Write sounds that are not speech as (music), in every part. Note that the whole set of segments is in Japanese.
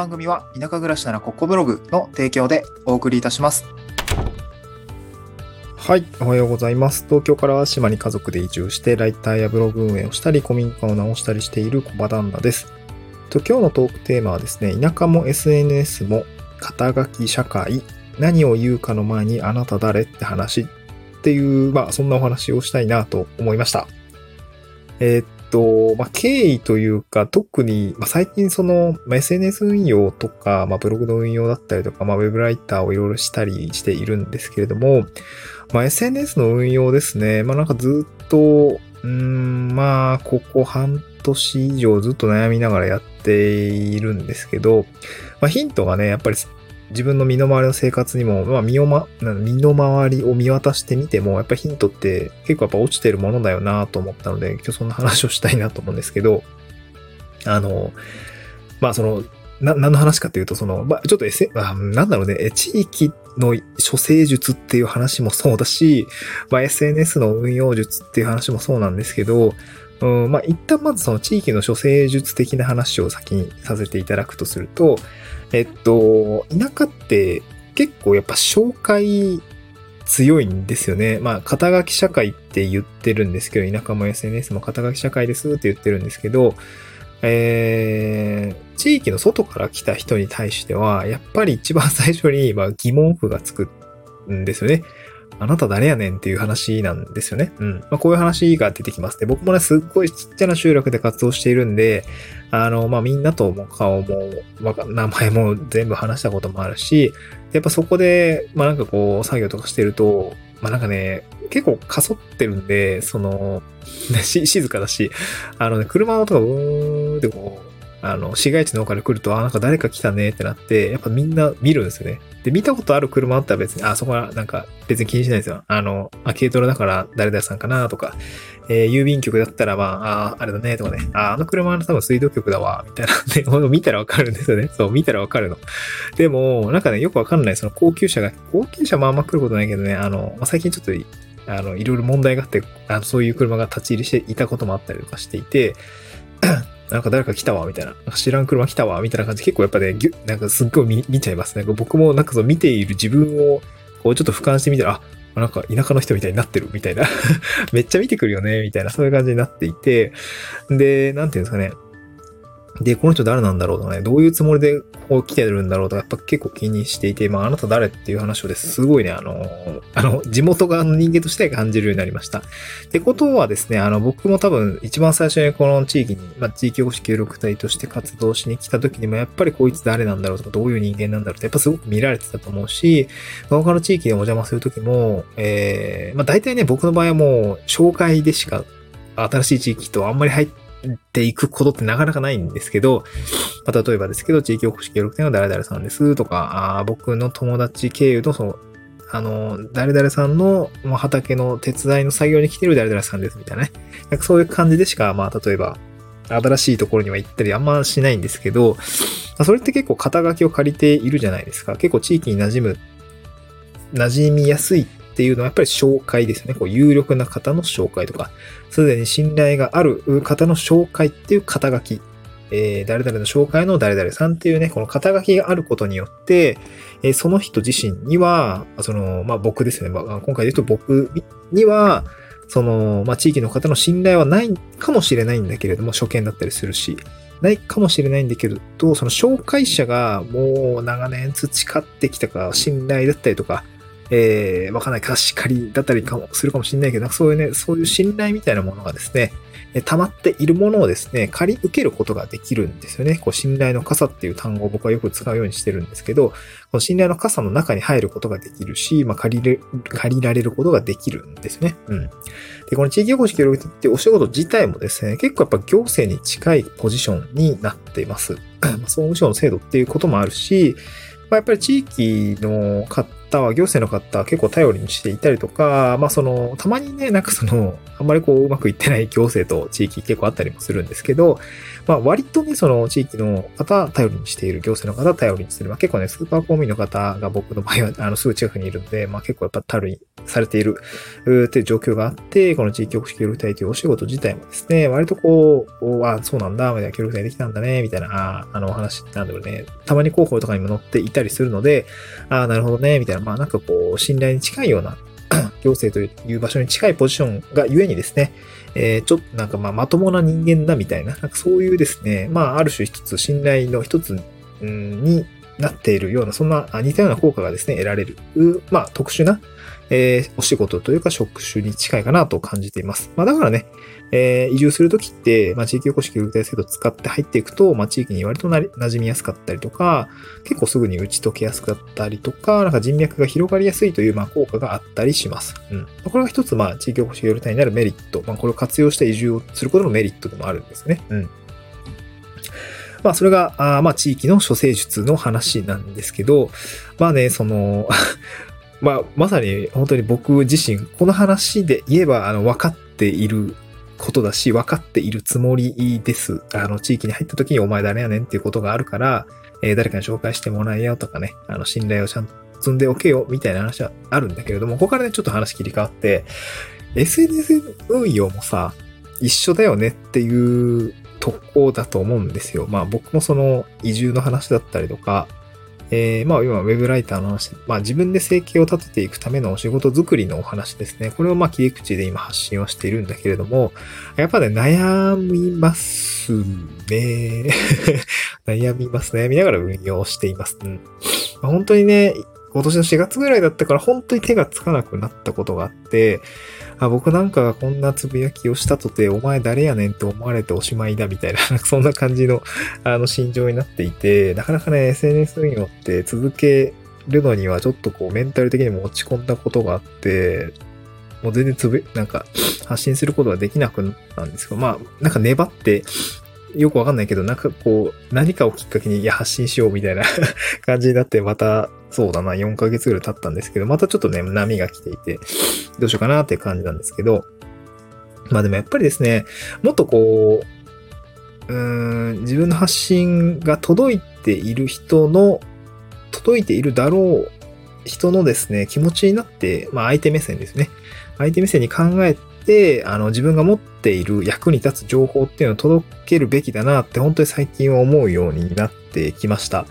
番組は田舎暮らしならここブログの提供でお送りいたします。はい、おはようございます。東京から島に家族で移住して、ライターやブログ運営をしたり、古民家を直したりしている小場旦那です。と今日のトークテーマはですね、田舎も SNS も肩書き社会、何を言うかの前にあなた誰って話っていう、まあそんなお話をしたいなと思いました。えーっと、まあ経緯というか、特に、まあ、最近その、まあ、SNS 運用とか、まあブログの運用だったりとか、まあウェブライターをいろいろしたりしているんですけれども、まあ、SNS の運用ですね。まあなんかずっと、うん、まあ、ここ半年以上ずっと悩みながらやっているんですけど、まあヒントがね、やっぱり自分の身の回りの生活にも、まあ身をま、身の回りを見渡してみても、やっぱヒントって結構やっぱ落ちてるものだよなと思ったので、今日そんな話をしたいなと思うんですけど、あの、まあその、な、何の話かというと、その、まあ、ちょっと S、あなんだろうね、地域の処世術っていう話もそうだし、まあ、SNS の運用術っていう話もそうなんですけど、うん、まあ、一旦まずその地域の処世術的な話を先にさせていただくとすると、えっと、田舎って結構やっぱ紹介強いんですよね。まあ、肩書き社会って言ってるんですけど、田舎も SNS も肩書き社会ですって言ってるんですけど、えー、地域の外から来た人に対しては、やっぱり一番最初に、まあ、疑問符がつくんですよね。あなた誰やねんっていう話なんですよね。うん。まあ、こういう話が出てきますね。僕もね、すっごいちっちゃな集落で活動しているんで、あの、まあ、みんなとも顔も、わか名前も全部話したこともあるし、やっぱそこで、まあ、なんかこう、作業とかしてると、まあ、なんかね、結構かそってるんで、その、し (laughs) 静かだし、あのね、車の音がうーんってこう、あの、市街地の方から来ると、あ、なんか誰か来たねってなって、やっぱみんな見るんですよね。で、見たことある車あったら別に、あ、そこはなんか別に気にしないですよ。あの、あ、軽トラだから誰々さんかなとか、えー郵便局だったらまあ、あ、あれだねとかね、あ、あの車は多分水道局だわ、みたいな。(laughs) で、ほんと見たらわかるんですよね。そう、見たらわかるの。でも、なんかね、よくわかんない、その高級車が、高級車まああんま来ることないけどね、あの、まあ、最近ちょっと、あの、いろいろ問題があって、あのそういう車が立ち入りしていたこともあったりとかしていて、なんか誰か来たわ、みたいな。な知らん車来たわ、みたいな感じ結構やっぱね、ぎゅなんかすっごい見見ちゃいますね。僕もなんかその見ている自分を、こうちょっと俯瞰してみたら、あ、なんか田舎の人みたいになってる、みたいな。(laughs) めっちゃ見てくるよね、みたいな、そういう感じになっていて、で、なんていうんですかね。で、この人誰なんだろうとかね、どういうつもりでこう来てるんだろうとか、やっぱ結構気にしていて、まあ、あなた誰っていう話をです、すごいね、あの、あの、地元側の人間として感じるようになりました。ってことはですね、あの、僕も多分一番最初にこの地域に、まあ、地域おこし協力隊として活動しに来た時にも、やっぱりこいつ誰なんだろうとか、どういう人間なんだろうって、やっぱすごく見られてたと思うし、他の地域にお邪魔する時も、えー、まあ、大体ね、僕の場合はもう、紹介でしか、新しい地域とあんまり入っていくことってなかなかないんですけど、まあ、例えばですけど、地域おこし協力隊の誰々さんですとか、あ僕の友達経由のその、あの、誰々さんの畑の手伝いの作業に来てる誰々さんですみたいなね。なんかそういう感じでしか、まあ、例えば、新しいところには行ったりあんましないんですけど、それって結構肩書きを借りているじゃないですか。結構地域に馴染む、馴染みやすいっっていうのはやっぱり紹介ですね。こう有力な方の紹介とか、すでに信頼がある方の紹介っていう肩書き。えー誰々の紹介の誰々さんっていうね、この肩書きがあることによって、えーその人自身には、その、まあ、僕ですね。まあ、今回で言うと僕には、その、まあ、地域の方の信頼はないかもしれないんだけれども、初見だったりするし、ないかもしれないんだけれど、その紹介者がもう長年培ってきたか、信頼だったりとか、えー、わかんない貸し借りだったりかもするかもしれないけど、そういうね、そういう信頼みたいなものがですね、え溜まっているものをですね、借り受けることができるんですよね。こう、信頼の傘っていう単語を僕はよく使うようにしてるんですけど、この信頼の傘の中に入ることができるし、まあ、借りれ、借りられることができるんですね。うん。で、この地域おこし協力ってお仕事自体もですね、結構やっぱ行政に近いポジションになっています。(clears throat) まあ総務省の制度っていうこともあるし、まあ、やっぱり地域のか方は、行政の方は結構頼りにしていたりとか、まあその、たまにね、なんかその、あんまりこううまくいってない行政と地域結構あったりもするんですけど、まあ割とね、その地域の方頼りにしている、行政の方頼りにしてる、まあ結構ね、スーパー公務員の方が僕の場合は、あの、すぐ近くにいるので、まあ結構やっぱ頼りにされている、うっていう状況があって、この地域おこし協力隊というお仕事自体もですね、割とこう、あ、そうなんだ、みたいな協力隊できたんだね、みたいな、ああの、お話なんだろうね、たまに広報とかにも載っていたりするので、ああ、なるほどね、みたいな、まあなんかこう、信頼に近いような (clears throat) 行政という場所に近いポジションがゆえにですね、えー、ちょっとなんかまあまともな人間だみたいな、なんかそういうですね、まあある種一つ信頼の一つになっているような、そんな似たような効果がですね、得られる、まあ特殊な、えー、お仕事というか職種に近いかなと感じています。まあだからね、えー、移住するときって、まあ、地域おこし協力隊制度を使って入っていくと、まあ、地域に割とな馴染みやすかったりとか、結構すぐに打ち解けやすかったりとか、なんか人脈が広がりやすいという、まあ、効果があったりします。うん。これが一つ、まあ、地域おこし協力隊になるメリット。まあ、これを活用して移住をすることのメリットでもあるんですね。うん。まあ、それが、あまあ、地域の処世術の話なんですけど、まあね、そのまあ、まさに本当に僕自身、この話で言えば、あの、分かっていることだし、分かっているつもりです。あの、地域に入った時にお前誰やねんっていうことがあるから、えー、誰かに紹介してもらえよとかね、あの、信頼をちゃんと積んでおけよ、みたいな話はあるんだけれども、ここからね、ちょっと話切り替わって、SNS 運用もさ、一緒だよねっていうとこだと思うんですよ。まあ僕もその移住の話だったりとか、えー、まあ今、ウェブライターの話、まあ自分で生計を立てていくためのお仕事作りのお話ですね。これをまあ切り口で今発信をしているんだけれども、やっぱね、悩みますね。(laughs) 悩みますね。見ながら運用しています。うん、本当にね、今年の4月ぐらいだったから本当に手がつかなくなったことがあって、あ、僕なんかがこんなつぶやきをしたとて、お前誰やねんって思われておしまいだみたいな、(laughs) そんな感じの、あの、心情になっていて、なかなかね、SNS 運用って続けるのにはちょっとこう、メンタル的にも落ち込んだことがあって、もう全然つぶ、なんか、発信することができなくなったんですけど、まあ、なんか粘って、よくわかんないけど、なんかこう、何かをきっかけに、いや、発信しようみたいな (laughs) 感じになって、また、そうだな、4ヶ月ぐらい経ったんですけど、またちょっとね、波が来ていて、どうしようかなっていう感じなんですけど、まあでもやっぱりですね、もっとこう、うーん、自分の発信が届いている人の、届いているだろう人のですね、気持ちになって、まあ相手目線ですね。相手目線に考えて、あの、自分が持っている役に立つ情報っていうのを届けるべきだなって、本当に最近は思うようになってきました。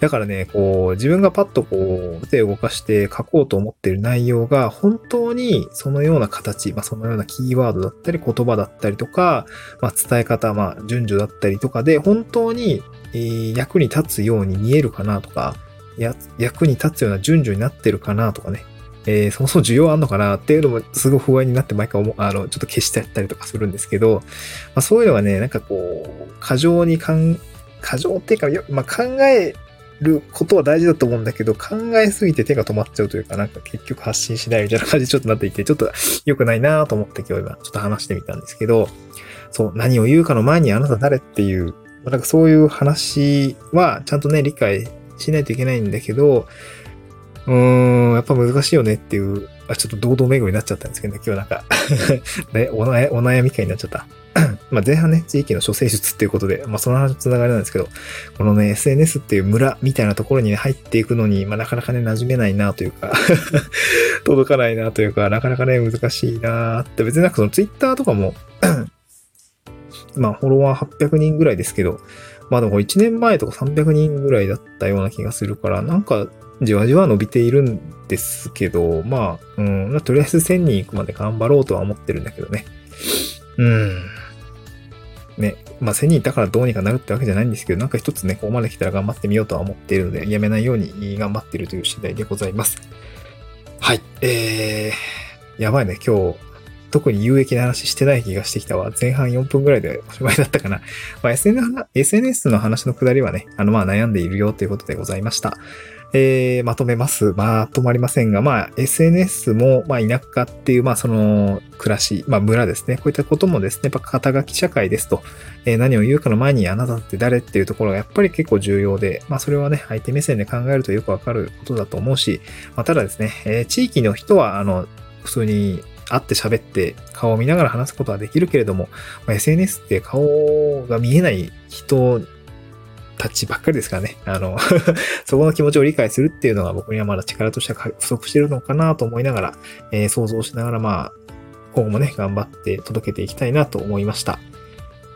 だからね、こう、自分がパッとこう、手を動かして書こうと思っている内容が、本当にそのような形、まあそのようなキーワードだったり、言葉だったりとか、まあ伝え方、まあ順序だったりとかで、本当に、えー、役に立つように見えるかなとか、や、役に立つような順序になってるかなとかね、えー、そもそも需要あんのかなっていうのもすごい不安になって毎回思、あの、ちょっと消してやったりとかするんですけど、まあそういうのはね、なんかこう、過剰にかん、過剰っていうか、まあ考えることは大事だと思うんだけど、考えすぎて手が止まっちゃうというか、なんか結局発信しないみたいな感じでちょっとなっていて、ちょっと良くないなと思って今日今ちょっと話してみたんですけど、そう、何を言うかの前にあなた誰っていう、なんかそういう話はちゃんとね、理解しないといけないんだけど、うーん、やっぱ難しいよねっていう、あちょっと堂々巡りになっちゃったんですけどね、今日なんか (laughs) ねお悩、お悩み会になっちゃった。(clears throat) まあ前半ね、地域の処世術っていうことで、まあその話のつながりなんですけど、このね、SNS っていう村みたいなところに、ね、入っていくのに、まあなかなかね、馴染めないなというか (laughs) 届かないなというか、なかなかね、難しいなって、別になんかその Twitter とかも (clears throat) まあフォロワー800人ぐらいですけど、まあでも1年前とか300人ぐらいだったような気がするから、なんかじわじわ伸びているんですけど、まあ、うん、とりあえず1000人行くまで頑張ろうとは思ってるんだけどね。うん。ね、まあ1000人いたからどうにかなるってわけじゃないんですけど、なんか一つね、ここまで来たら頑張ってみようとは思っているので、やめないように頑張ってるという次第でございます。はい。えー、やばいね、今日、特に有益な話してない気がしてきたわ。前半4分ぐらいでおしまいだったかな。(laughs) まあ、SNS の話のくだりはね、あの、まあ、悩んでいるよということでございました。えー、まとめます。まとまりませんが、まあ、SNS も、まあ、田舎っていう、まあ、その、暮らし、まあ、村ですね。こういったこともですね、やっぱ肩書き社会ですと、えー、何を言うかの前にあなたって誰っていうところがやっぱり結構重要で、まあ、それはね、相手目線で考えるとよくわかることだと思うし、まあ、ただですね、えー、地域の人は、あの、普通に会って喋って顔を見ながら話すことはできるけれども、まあ、SNS って顔が見えない人たちばっかりですからね。あの (laughs) そこの気持ちを理解するっていうのが僕にはまだ力としては不足してるのかなと思いながら、えー、想像しながらまあ、今後もね、頑張って届けていきたいなと思いました。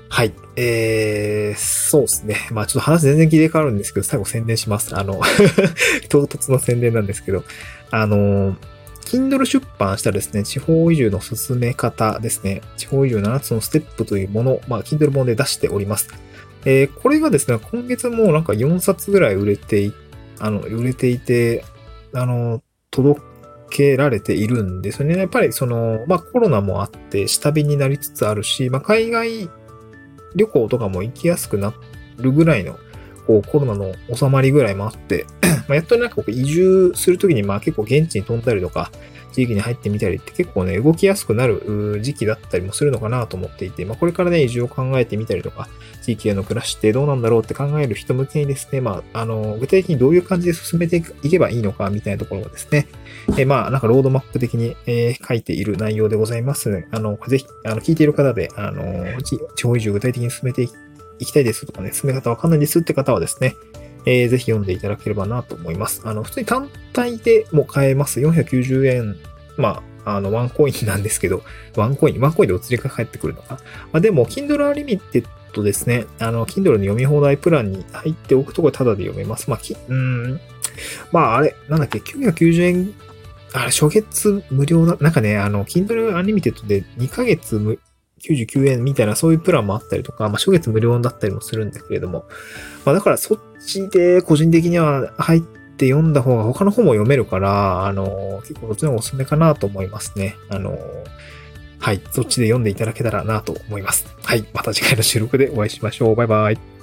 はい。えー、そうですね。まあちょっと話全然切り替わるんですけど、最後宣伝します。あの (laughs) 唐突の宣伝なんですけど、あの、Kindle 出版したですね、地方移住の進め方ですね、地方移住7つのステップというもの、まあ Kindle 本で出しております。えー、これがですね、今月もなんか4冊ぐらい売れてい、あの、売れていて、あの、届けられているんですよね。やっぱりその、まあコロナもあって下火になりつつあるし、まあ海外旅行とかも行きやすくなるぐらいの、こうコロナの収まりぐらいもあって、(clears throat) まあやっとなんかこう移住するときにまあ結構現地に飛んだりとか、地域に入ってみたりって結構ね、動きやすくなる時期だったりもするのかなと思っていて、まあ、これからね、移住を考えてみたりとか、地域への暮らしってどうなんだろうって考える人向けにですね、まあ、あの、具体的にどういう感じで進めていけばいいのかみたいなところをですね、えまあ、なんかロードマップ的に、えー、書いている内容でございます、あの、ぜひ、あの、聞いている方で、あの、地方移住具体的に進めてい行きたいですとかね、進め方わかんないですって方はですね、えー、ぜひ読んでいただければなと思います。あの、普通に単体でも買えます。490円。まあ、あの、ワンコインなんですけど、ワンコイン、ワンコインでお釣りが返ってくるのか。まあ、でも、Kindle Unlimited ですね、あの、Kindle の読み放題プランに入っておくところタダで読めます。まあ、き、うん、まあ、あれ、なんだっけ、990円、あれ、初月無料だ、なんかね、あの、Kindle Unlimited で2ヶ月無、99円みたいなそういうプランもあったりとか、まあ、初月無料だったりもするんだけれども、まあ、だからそっちで個人的には入って読んだ方が他の本も読めるから、あの、結構どっちの方がおすすめかなと思いますね。あの、はい、そっちで読んでいただけたらなと思います。はい、また次回の収録でお会いしましょう。バイバイ。